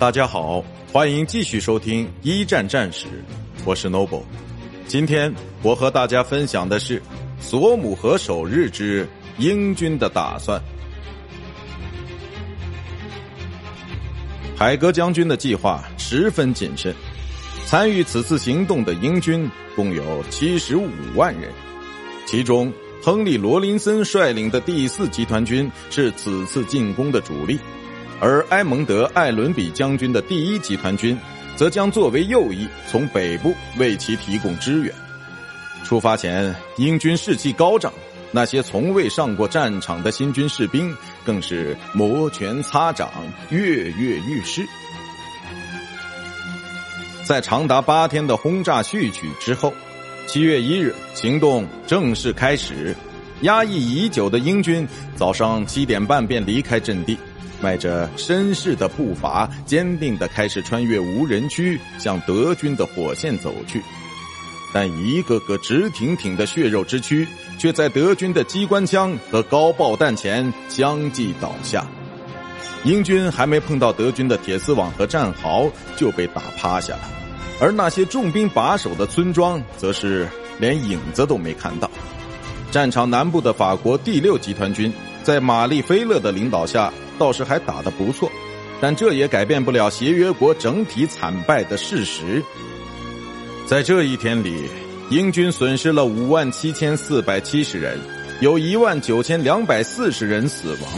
大家好，欢迎继续收听一战战史，我是 Noble。今天我和大家分享的是索姆河首日之英军的打算。海格将军的计划十分谨慎，参与此次行动的英军共有七十五万人，其中亨利·罗林森率领的第四集团军是此次进攻的主力。而埃蒙德·艾伦比将军的第一集团军，则将作为右翼，从北部为其提供支援。出发前，英军士气高涨，那些从未上过战场的新军士兵更是摩拳擦掌、跃跃欲试。在长达八天的轰炸序曲之后，七月一日，行动正式开始。压抑已久的英军早上七点半便离开阵地。迈着绅士的步伐，坚定地开始穿越无人区，向德军的火线走去。但一个个直挺挺的血肉之躯，却在德军的机关枪和高爆弹前相继倒下。英军还没碰到德军的铁丝网和战壕，就被打趴下了。而那些重兵把守的村庄，则是连影子都没看到。战场南部的法国第六集团军，在玛丽菲勒的领导下。倒是还打得不错，但这也改变不了协约国整体惨败的事实。在这一天里，英军损失了五万七千四百七十人，有一万九千两百四十人死亡，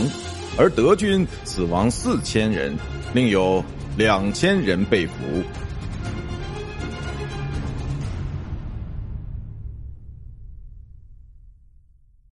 而德军死亡四千人，另有两千人被俘。